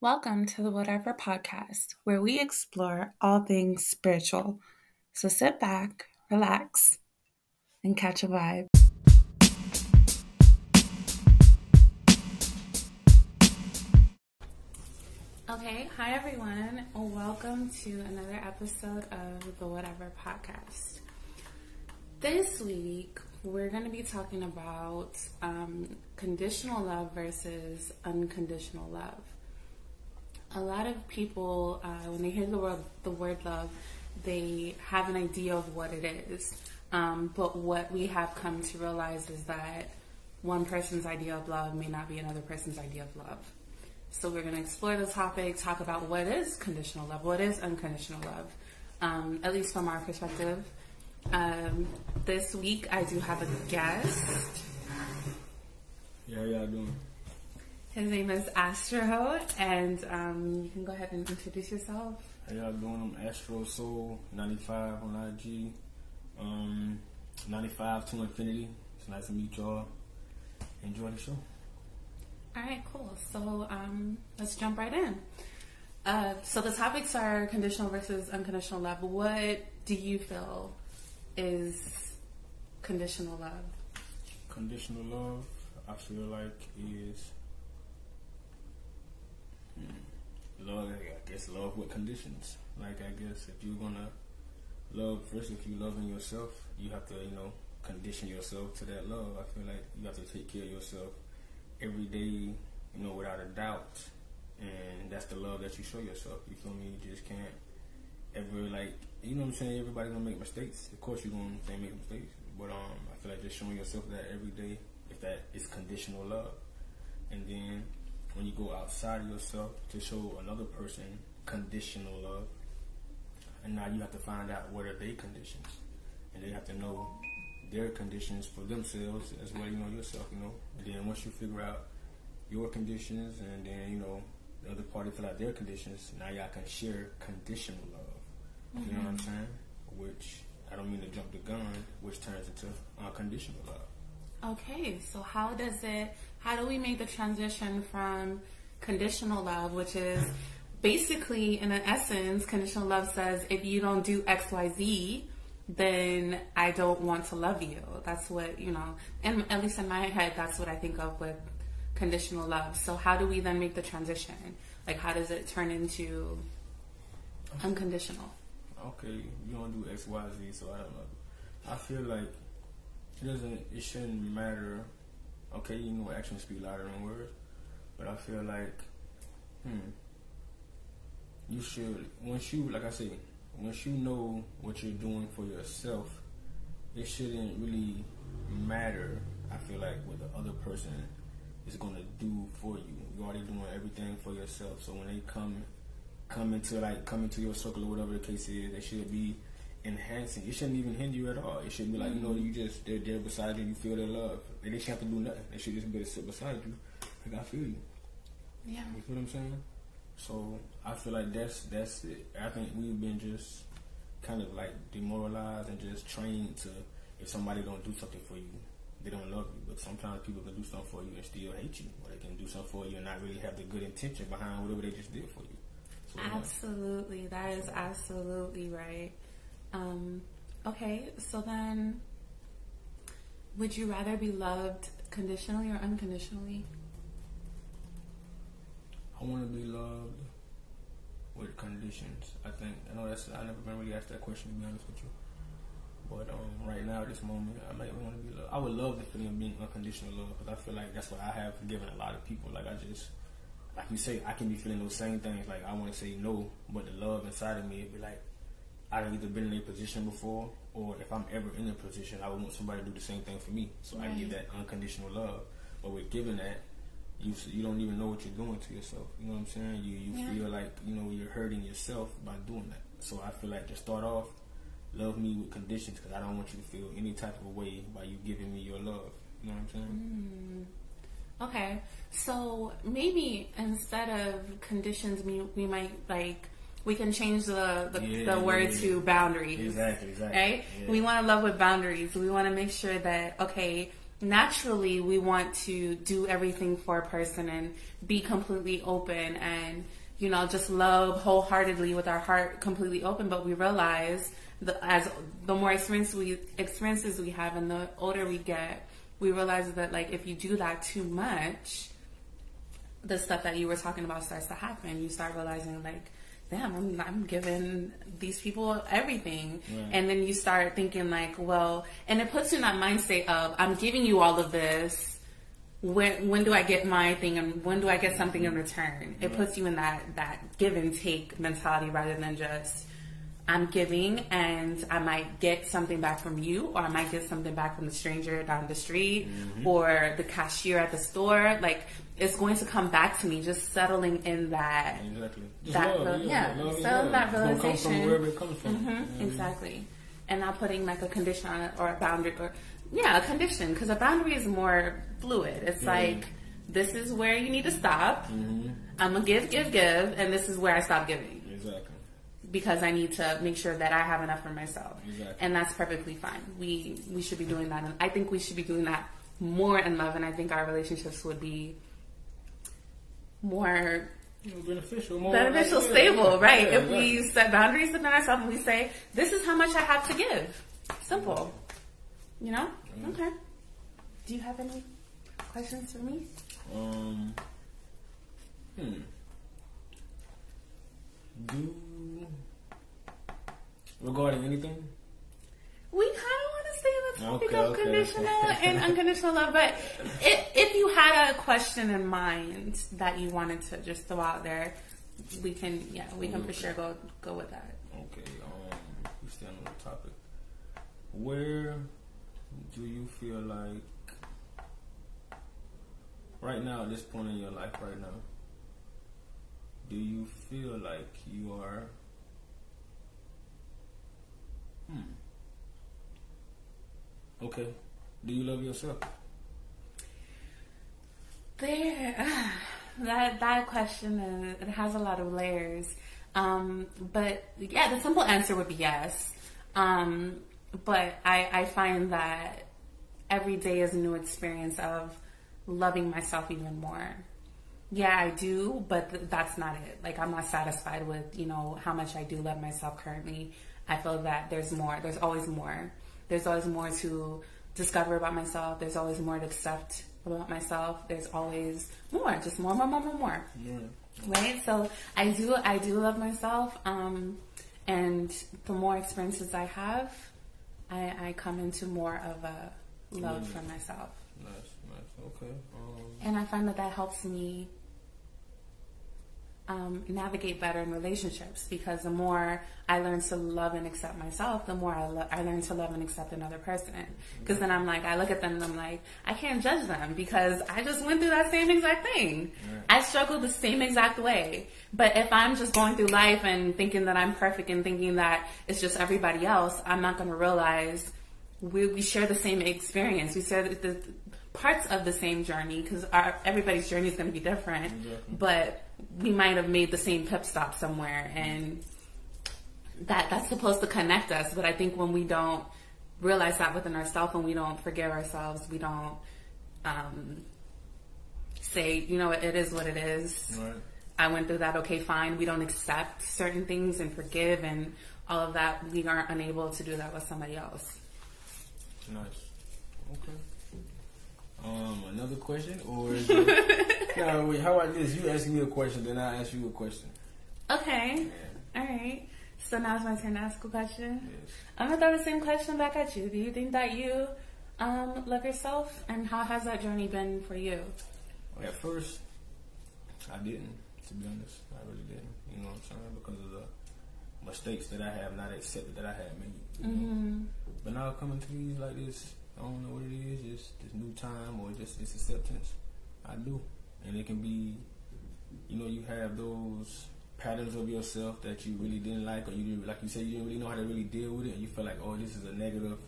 Welcome to the Whatever Podcast, where we explore all things spiritual. So sit back, relax, and catch a vibe. Okay, hi everyone. Welcome to another episode of the Whatever Podcast. This week, we're going to be talking about um, conditional love versus unconditional love a lot of people, uh, when they hear the word, the word love, they have an idea of what it is. Um, but what we have come to realize is that one person's idea of love may not be another person's idea of love. So we're going to explore the topic, talk about what is conditional love, what is unconditional love, um, at least from our perspective. Um, this week I do have a guest. Yeah, how y'all doing? His name is Astro, and um, you can go ahead and introduce yourself. How y'all doing? I'm Astro Soul 95 on IG. Um, 95 to infinity. It's nice to meet y'all. Enjoy the show. All right, cool. So um, let's jump right in. Uh, so the topics are conditional versus unconditional love. What do you feel is conditional love? Conditional love, I feel like is love, I guess love with conditions. Like I guess if you're gonna love first, if you're loving yourself, you have to you know condition yourself to that love. I feel like you have to take care of yourself every day, you know, without a doubt, and that's the love that you show yourself. You feel me? You just can't ever like you know what I'm saying. Everybody's gonna make mistakes. Of course, you're gonna make mistakes, but um, I feel like just showing yourself that every day, if that is conditional love, and then when you go outside of yourself to show another person conditional love. And now you have to find out what are their conditions. And they have to know their conditions for themselves as well, you know, yourself, you know. And then once you figure out your conditions and then, you know, the other party fill out their conditions, now y'all can share conditional love. Mm-hmm. You know what I'm mm-hmm. saying? Which I don't mean to jump the gun, which turns into unconditional love. Okay, so how does it, how do we make the transition from conditional love, which is basically, in an essence, conditional love says if you don't do X, Y, Z, then I don't want to love you. That's what, you know, and at least in my head, that's what I think of with conditional love. So how do we then make the transition? Like, how does it turn into unconditional? Okay, you don't do X, Y, Z, so I don't know. I feel like it doesn't. It shouldn't matter. Okay, you know, actions speak louder than words, but I feel like, hmm, you should once you like I say, once you know what you're doing for yourself, it shouldn't really matter. I feel like what the other person is gonna do for you. You're already doing everything for yourself. So when they come come into like come into your circle or whatever the case is, they should be enhancing. It shouldn't even hinder you at all. It should be like, you know, mm-hmm. you just, they're there beside you, you feel their love. And they shouldn't have to do nothing. They should just be to sit beside you. Like, I feel you. Yeah. You feel what I'm saying? So, I feel like that's, that's it. I think we've been just kind of like demoralized and just trained to, if somebody don't do something for you, they don't love you. But sometimes people can do something for you and still hate you. Or they can do something for you and not really have the good intention behind whatever they just did for you. So, absolutely. That is absolutely right. Um, okay, so then would you rather be loved conditionally or unconditionally? I want to be loved with conditions. I think I know that's I never been really asked that question to be honest with you. But um, right now, at this moment, I might want to be loved. I would love the feeling of being unconditional love because I feel like that's what I have given a lot of people. Like I just, like you say, I can be feeling those same things. Like I want to say no, but the love inside of me, it'd be like, I've either been in a position before, or if I'm ever in a position, I would want somebody to do the same thing for me. So right. I give that unconditional love. But with giving that, you you don't even know what you're doing to yourself. You know what I'm saying? You you yeah. feel like you know you're hurting yourself by doing that. So I feel like to start off, love me with conditions because I don't want you to feel any type of way by you giving me your love. You know what I'm saying? Mm. Okay, so maybe instead of conditions, we we might like we can change the the, yeah, the word yeah, to boundaries. Exactly, exactly. Right? We want to love with boundaries. We want to make sure that okay, naturally we want to do everything for a person and be completely open and you know just love wholeheartedly with our heart completely open but we realize the, as the more experience we experiences we have and the older we get we realize that like if you do that too much the stuff that you were talking about starts to happen you start realizing like damn, I'm, I'm giving these people everything. Right. And then you start thinking like, well, and it puts you in that mindset of, I'm giving you all of this. When, when do I get my thing and when do I get something in return? It puts you in that, that give and take mentality rather than just, I'm giving and I might get something back from you or I might get something back from the stranger down the street mm-hmm. or the cashier at the store. Like it's going to come back to me just settling in that exactly. that love, yeah, yeah. Love, settling that realization. It from, mm-hmm, yeah. Exactly. And not putting like a condition on it or a boundary or yeah, a condition because a boundary is more fluid. It's like this is where you need to stop. Mm-hmm. I'm gonna give, give, give, and this is where I stop giving. Exactly because I need to make sure that I have enough for myself. Exactly. And that's perfectly fine. We we should be doing that and I think we should be doing that more in love and I think our relationships would be more beneficial, more beneficial, like, stable, yeah, right? Yeah, if yeah. we set boundaries within ourselves and we say, "This is how much I have to give," simple, you know. Okay. Do you have any questions for me? Um. Hmm. Do regarding anything? We kind of want to stay on the topic okay, of okay, conditional okay. and unconditional love, but if, if you had a question in mind that you wanted to just throw out there, we can, yeah, we can for sure go go with that. Okay, um, we stay on the topic. Where do you feel like right now at this point in your life right now? Do you feel like you are Hmm. Okay. Do you love yourself? There, that that question is, it has a lot of layers. Um, but yeah, the simple answer would be yes. Um, but I, I find that every day is a new experience of loving myself even more. Yeah, I do, but th- that's not it. Like I'm not satisfied with, you know, how much I do love myself currently. I feel that there's more. There's always more. There's always more to discover about myself. There's always more to accept about myself. There's always more, just more, more, more, more, more. Yeah. Right. So I do, I do love myself. Um, and the more experiences I have, I, I come into more of a love mm. for myself. Nice, nice. Okay. Um, and I find that that helps me um, navigate better in relationships because the more I learn to love and accept myself, the more I, lo- I learn to love and accept another person. Because then I'm like, I look at them and I'm like, I can't judge them because I just went through that same exact thing. Right. I struggled the same exact way. But if I'm just going through life and thinking that I'm perfect and thinking that it's just everybody else, I'm not going to realize we, we share the same experience. We share the, the parts of the same journey because everybody's journey is going to be different. Exactly. But we might have made the same pit stop somewhere and that that's supposed to connect us. But i think when we don't realize that within ourselves and we don't forgive ourselves we don't um, say you know it is what it is. Right. i went through that okay fine. We don't accept certain things and forgive and all of that. We aren't unable to do that with somebody else. Nice. Okay um, another question, or is it, no, wait, how about this? You ask me a question, then I ask you a question. Okay. Yeah. All right. So now it's my turn to ask a question. Yes. I'm gonna throw the same question back at you. Do you think that you um, love yourself, and how has that journey been for you? Well, at first, I didn't. To be honest, I really didn't. You know what I'm saying? Because of the mistakes that I have not accepted that I had made. Mm-hmm. But now coming to these like this I don't know what it is, just this new time or just this acceptance. I do. And it can be, you know, you have those patterns of yourself that you really didn't like or you didn't, like you said, you didn't really know how to really deal with it and you feel like, oh, this is a negative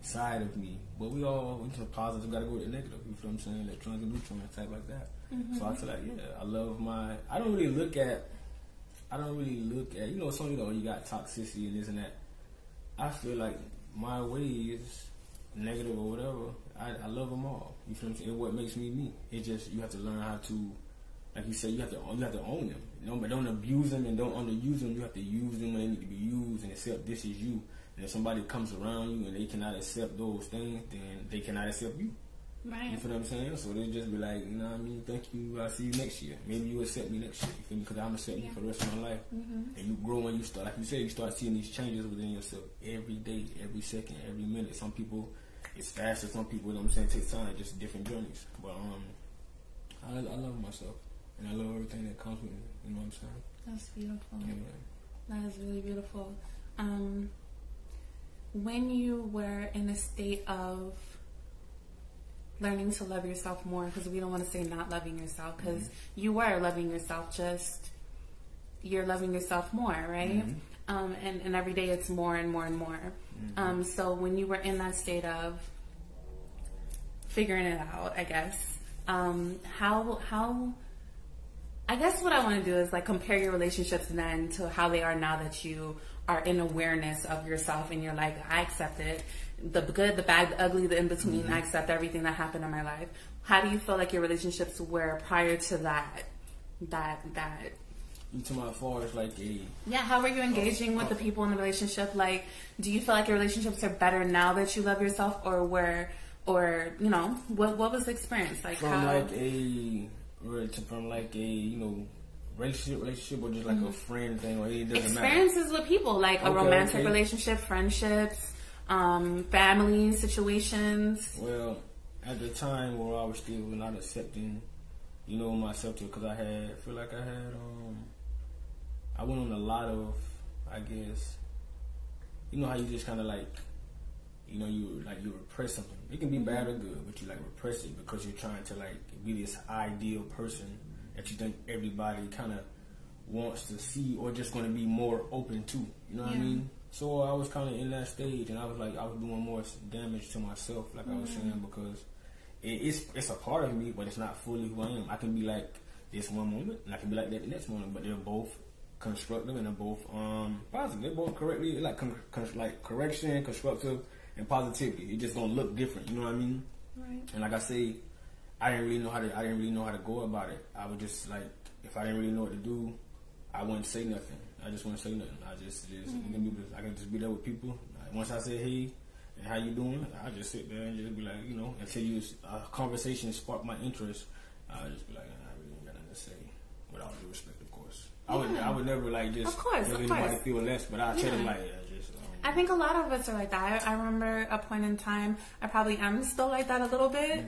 side of me. But we all, just positive, gotta go with the negative. You feel what I'm saying? Electrons and neutrons, type like that. Mm-hmm. So I feel like, yeah, I love my, I don't really look at, I don't really look at, you know, some, of you know, you got toxicity and this and that. I feel like my ways negative or whatever, I, I love them all. You feel what I'm saying? What makes me me? It just you have to learn how to, like you said, you have to you have to own them. You know, but don't abuse them and don't underuse them. You have to use them when they need to be used and accept this is you. And if somebody comes around you and they cannot accept those things, then they cannot accept you. Right. You feel what I'm saying? So they just be like, you know what I mean? Thank you. I'll see you next year. Maybe you accept me next year. You feel me? Because I'm accept Yeah. you for the rest of my life. Mm-hmm. And you grow and you start, like you said, you start seeing these changes within yourself every day, every second, every minute. Some people, it's fast faster. Some people, you know what I'm saying, it takes time. Just different journeys. But um, I, I love myself. And I love everything that comes with it. You know what I'm saying? That's beautiful. Man. That is really beautiful. Um, when you were in a state of learning to love yourself more, because we don't want to say not loving yourself, because you were loving yourself, just you're loving yourself more, right? Mhm. Um, and, and every day it's more and more and more. Mhm. Um, so when you were in that state of figuring it out, I guess, um, how how I guess what I want to do is like compare your relationships then to how they are now that you are in awareness of yourself and you're like, I accept it. The good, the bad, the ugly, the in between, I accept everything that happened in my life. How do you feel like your relationships were prior to that? That, that, About as far as like a, yeah, how are you engaging with the people in the relationship? Like, do you feel like your relationships are better now that you love yourself or were, or, you know, what, what was the experience? Like, from how, like a, from like a, you know, relationship, relationship, or just like a friend thing, or it doesn't matter. experiences with people, like a romantic okay. relationship, friendships, um, family situations. Well, at the time where I was still not accepting, you know, myself too, because I had, feel like I had, um, I went on a lot of, I guess, you know how you just kind of like, you know, you like you repress something. It can be bad or good, but you like repress it because you're trying to like be this ideal person that you think everybody kind of wants to see or just going to be more open to. You know what I mean? So I was kind of in that stage, and I was like, I was doing more damage to myself, like I was mm-hmm. saying, because it, it's it's a part of me, but it's not fully who I am. I can be like this one moment, and I can be like that the next moment, but they're both constructive and they're both um positive. They're both correctly like con- con- like correction, constructive, and positivity. It's just gonna look different. You know what I mean? Right. And like I say, I didn't really know how to. I didn't really know how to go about it. I would just like if I didn't really know what to do, I wouldn't say nothing. I just wouldn't say nothing. I just just Mm-hmm. you can do this. I can just be there with people. Like, once I say hey and how you doing, I just sit there and just be like you know until you a conversation spark my interest. I just be like I really ain't got nothing to say. With all due respect. I would Yeah. I would never like just Of course, make of anybody course. feel less, but I tell them like yeah, just. Um, I think a lot of us are like that. I, I remember a point in time, I probably am still like that a little bit.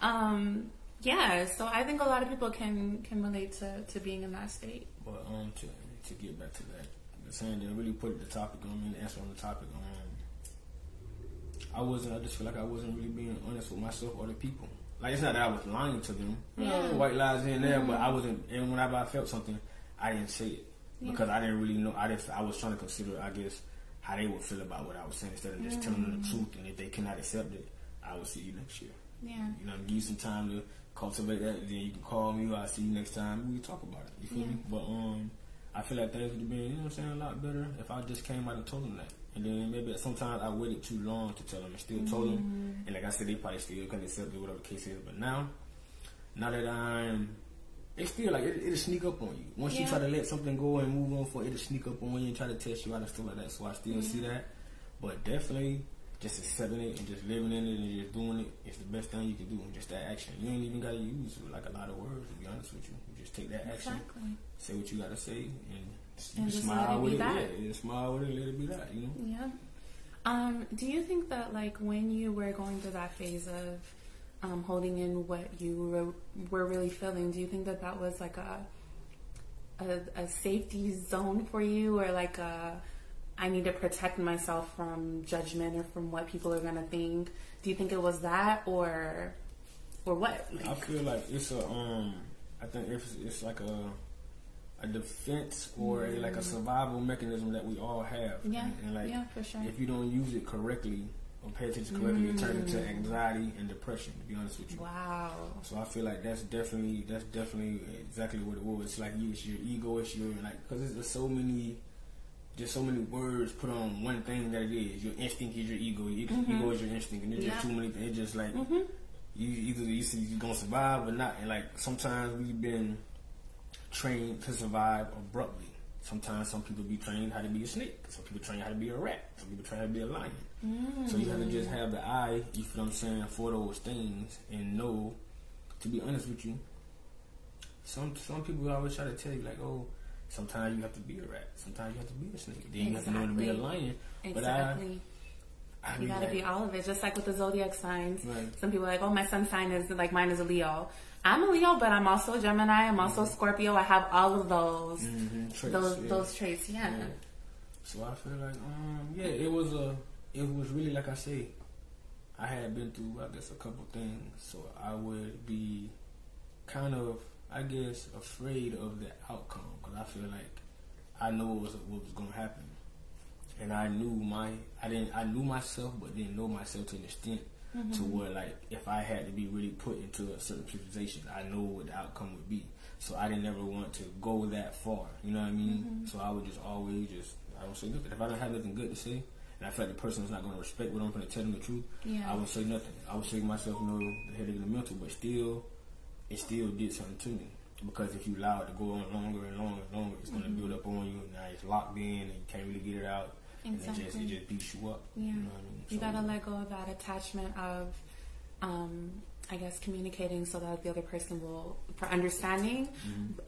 Um, yeah, so I think a lot of people can can relate to, to being in that state. But um, to to get back to that, the saying that really put the topic on me, the answer on the topic. Um, I wasn't. I just feel like I wasn't really being honest with myself or the people. Like it's not that I was lying to them. Yeah. white lies here and there, but I wasn't. And whenever I felt something, I didn't say it Yeah. because I didn't really know. I didn't. I was trying to consider, I guess, how they would feel about what I was saying instead of just telling them the truth. And if they cannot accept it, I will see you next year. Yeah. You know, give you some time to cultivate that. Then you can call me. I'll see you next time. We can talk about it. You feel Yeah. me? But um, I feel like things would have been, you know, what I'm saying, a lot better if I just came out and told them that. And then maybe sometimes I waited too long to tell them and still told them. And like I said, they probably still couldn't accept it, whatever the case is. But now, now that I'm, it's still like it, it'll sneak up on you. Once you try to let something go and move on for it, it'll sneak up on you and try to test you out and stuff like that. So I still see that. But definitely, just accepting it and just living in it and just doing it is the best thing you can do. Just that action. You ain't even gotta use like a lot of words. To be honest with you, you just take that action, Exactly. say what you gotta say, and, And you just smile it with it. that. Yeah, and smile with it. Let it be that. You know. Yeah. Um, do you think that like when you were going through that phase of um, holding in what you were, were really feeling, do you think that that was like a, a a safety zone for you, or like a I need to protect myself from judgment or from what people are gonna think? Do you think it was that, or or what? Like, I feel like it's a um. I think it's it's like a a defense or a, like a survival mechanism that we all have. Mm. yeah, And, and like yeah, for sure. if you don't use it correctly or pay attention correctly, it turns into Mm. anxiety and depression. To be honest with you. Wow. So I feel like that's definitely that's definitely exactly what it was. It's like you, it's your ego, it's your like because there's so many just so many words put on one thing that it is. Your instinct is your ego. Your Mm-hmm. ego is your instinct, and there's just too many. things. It's just like Mm-hmm. you either you see you're gonna survive or not. And like sometimes we've been trained to survive abruptly. Sometimes some people be trained how to be a snake. Some people train how to be a rat. Some people train how to be a lion. So you have to just have the eye, you feel what I'm saying, for those things and know, to be honest with you, some some people always try to tell you like, oh, sometimes you have to be a rat, sometimes you have to be a snake, then you have to know to be a lion. Exactly. But I, I You gotta like, be all of it, just like with the zodiac signs. Right. Some people are like, oh, my sun sign is like mine is a Leo. I'm a Leo, but I'm also a Gemini. I'm also Scorpio. I have all of those mhm, traits, those yeah. those traits. Yeah. Yeah. So I feel like, um, yeah, it was a, it was really like I say, I had been through, I guess, a couple things, so I would be kind of, I guess, afraid of the outcome because I feel like I know what was what was gonna happen, and I knew my, I didn't, I knew myself, but didn't know myself to an extent to mm-hmm. where like if I had to be really put into a certain situation, I know what the outcome would be. So I didn't ever want to go that far. You know what I mean? Mm-hmm. So I would just always just I would say nothing. If I don't have nothing good to say, and I feel like the person is not going to respect what I'm going to tell them the truth, Yeah. I would say nothing. I would say to myself, you know, the headache and the mental, but still, it still did something to me. Because if you allow it to go on longer and longer and longer, it's going to mm-hmm. build up on you. Now it's locked in, and you can't really get it out. And it just it just beats you up. Yeah. You know I mean? You So- gotta let go of that attachment of, um, I guess, communicating so that the other person will, for understanding,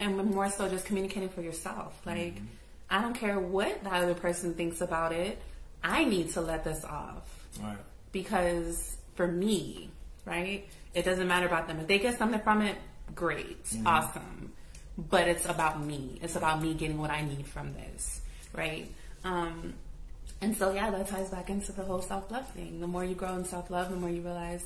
and more so just communicating for yourself. Like, I don't care what the other person thinks about it. I need to let this off Right. because for me, right, it doesn't matter about them. If they get something from it, great, awesome. But it's about me. It's about me getting what I need from this, right? Um, and so, yeah, that ties back into the whole self love thing. The more you grow in self love, the more you realize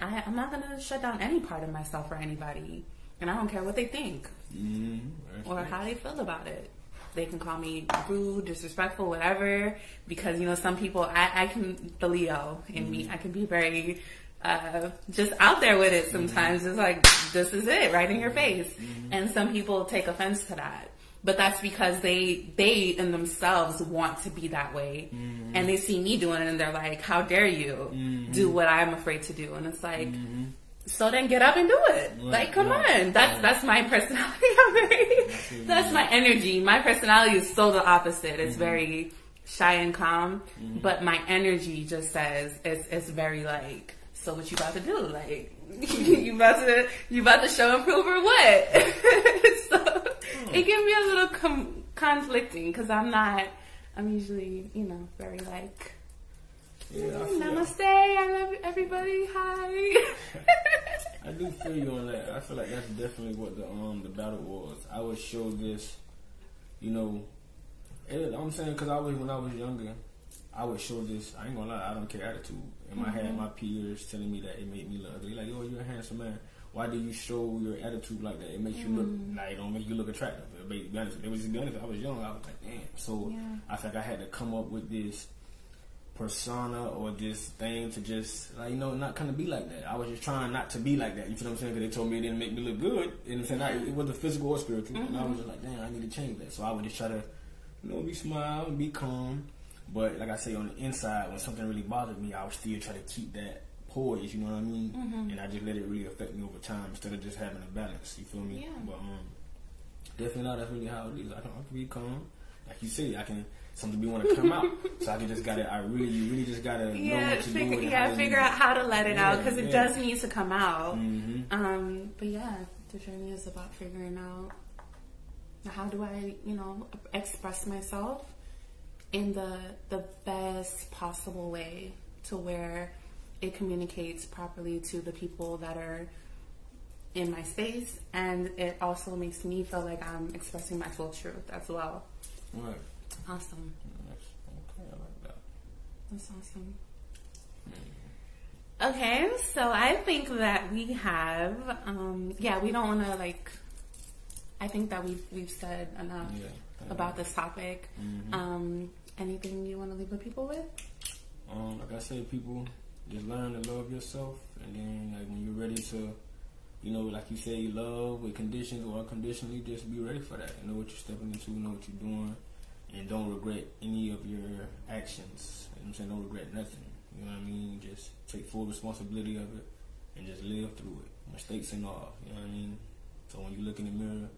I, I'm not going to shut down any part of myself or anybody. And I don't care what they think Mm-hmm. or how they feel about it. They can call me rude, disrespectful, whatever, because, you know, some people, I, I can, the Leo in me, I can be very, uh, just out there with it sometimes. It's like, this is it, right in your face. And some people take offense to that. But that's because they, they in themselves want to be that way. Mm-hmm. And they see me doing it and they're like, how dare you mm-hmm. do what I'm afraid to do? And it's like, mm-hmm. so then get up and do it. Right, like, come right, on. That's right. that's my personality. Very, that's my energy. My personality is so the opposite. It's very shy and calm, but my energy just says it's it's very like. So what you about to do? Like you about to you about to show and prove or what? so it can be a little com- conflicting because I'm not. I'm usually you know very like Yeah, I feel namaste. I love everybody. Hi. I do feel you on that. I feel like that's definitely what the um the battle was. I would show this, you know, it, I'm saying because I was when I was younger, I would show this. I ain't gonna lie, I don't care attitude. And I had my mm-hmm. peers telling me that it made me look ugly. Like, yo, you're a handsome man. Why do you show your attitude like that? It makes you look mm-hmm. like it don't make you look attractive. It, honest, it was just honest. I was young. I was like, damn. So Yeah. I feel like I had to come up with this persona or this thing to just like you know not kind of be like that. I was just trying not to be like that. You feel what I'm saying? Because they told me it didn't make me look good, and saying I, it wasn't physical or spiritual. And I was mm-hmm. just like, damn, I need to change that. So I would just try to, you know, be smile and be calm. But like I say, on the inside, when something really bothered me, I would still try to keep that poise. You know what I mean? And I just let it really affect me over time instead of just having a balance. You feel me? Yeah. But um, definitely not. That's really how it is. I can, I can be calm. Like you say, I can something be want to come out. So I can just gotta. I really, you really just gotta know yeah, what to figure, do. yeah, figure out how to let it out Yeah, because it does need to come out. Mhm. Um, but yeah, the journey is about figuring out how do I, you know, express myself in the the best possible way to where it communicates properly to the people that are in my space and it also makes me feel like I'm expressing my full truth as well. Right. Awesome. Okay, I like that. That's awesome. Okay, so I think that we have, um, yeah, we don't want to like. I think that we've we've said enough Yeah. about this topic. Mhm. Um, anything you want to leave the people with? Um, like I said, people just learn to love yourself, and then like when you're ready to, you know, like you say, love with conditions or unconditionally, just be ready for that. Know what you're stepping into, know what you're doing, and don't regret any of your actions. You know I'm saying? Don't regret nothing. You know what I mean? Just take full responsibility of it and just live through it. Mistakes and all. You know what I mean? So when you look in the mirror,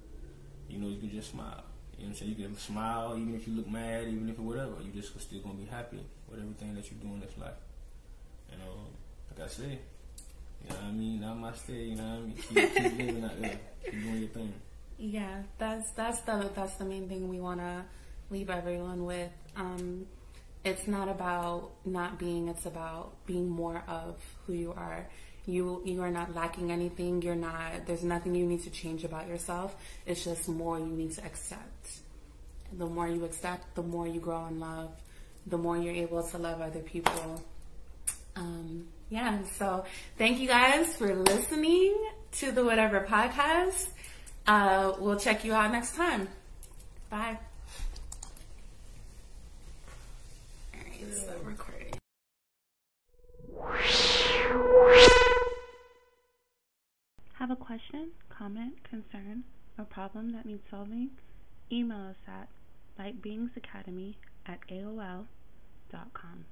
you know you can just smile. You know what I'm saying? You can smile even if you look mad, even if whatever. You just still gonna be happy with everything that you do in this life. You know, like I said, you know what I mean? Namaste, you know what I mean? Keep, keep living out there. Keep doing your thing. Yeah, that's that's the that's the main thing we wanna leave everyone with. Um, it's not about not being, it's about being more of who you are. You you are not lacking anything. You're not there's nothing you need to change about yourself. It's just more you need to accept. The more you accept, the more you grow in love, the more you're able to love other people. Um, yeah, so thank you guys for listening to the Whatever podcast. Uh, we'll check you out next time. Bye. Have a question, comment, concern, or problem that needs solving? Email us at lightbeingsacademy at aol.com.